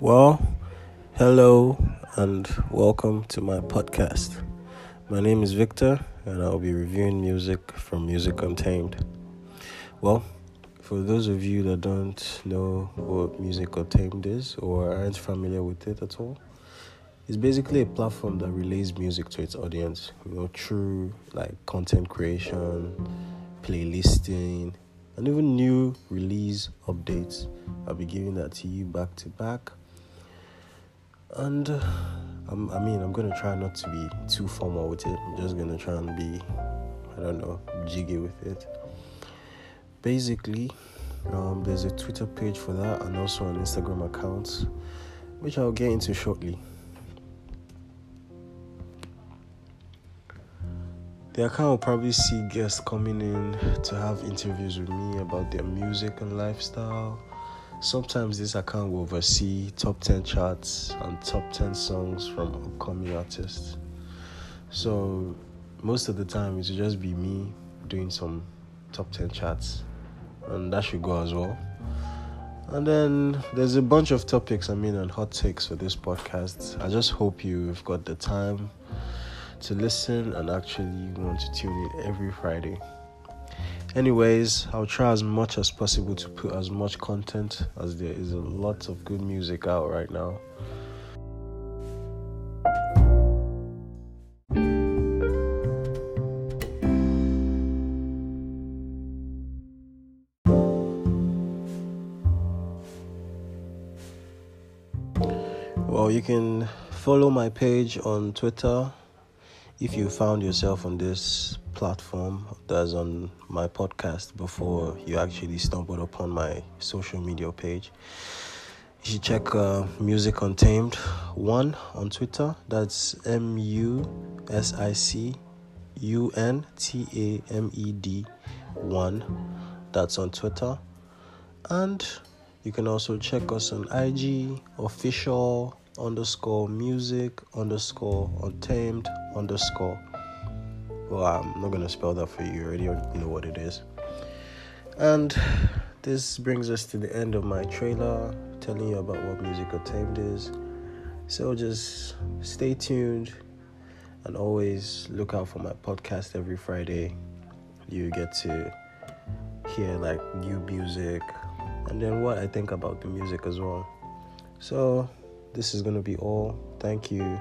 Well, hello and welcome to my podcast. My name is Victor and I'll be reviewing music from Music Untamed. Well, for those of you that don't know what Music Untamed is or aren't familiar with it at all, it's basically a platform that relays music to its audience, you know, through like content creation, playlisting, and even new release updates. I'll be giving that to you back to back and uh, I mean, I'm gonna try not to be too formal with it. I'm just gonna try and be, I don't know, jiggy with it. Basically, um, there's a Twitter page for that and also an Instagram account, which I'll get into shortly. The account will probably see guests coming in to have interviews with me about their music and lifestyle Sometimes this account will oversee top 10 charts and top 10 songs from upcoming artists. So, most of the time, it will just be me doing some top 10 charts, and that should go as well. And then there's a bunch of topics, I mean, and hot takes for this podcast. I just hope you've got the time to listen and actually want to tune in every Friday. Anyways, I'll try as much as possible to put as much content as there is a lot of good music out right now. Well, you can follow my page on Twitter if you found yourself on this platform that's on my podcast before you actually stumbled upon my social media page. You should check uh, music untamed one on twitter. That's m-u-s-i-c-u-n-t-a-m-e-d one. That's on twitter. And you can also check us on ig official underscore music underscore untamed underscore. Well, I'm not gonna spell that for you. You already know what it is. And this brings us to the end of my trailer, telling you about what Music Untamed is. So just stay tuned and always look out for my podcast every Friday. You get to hear like new music and then what I think about the music as well. So this is going to be all. Thank you.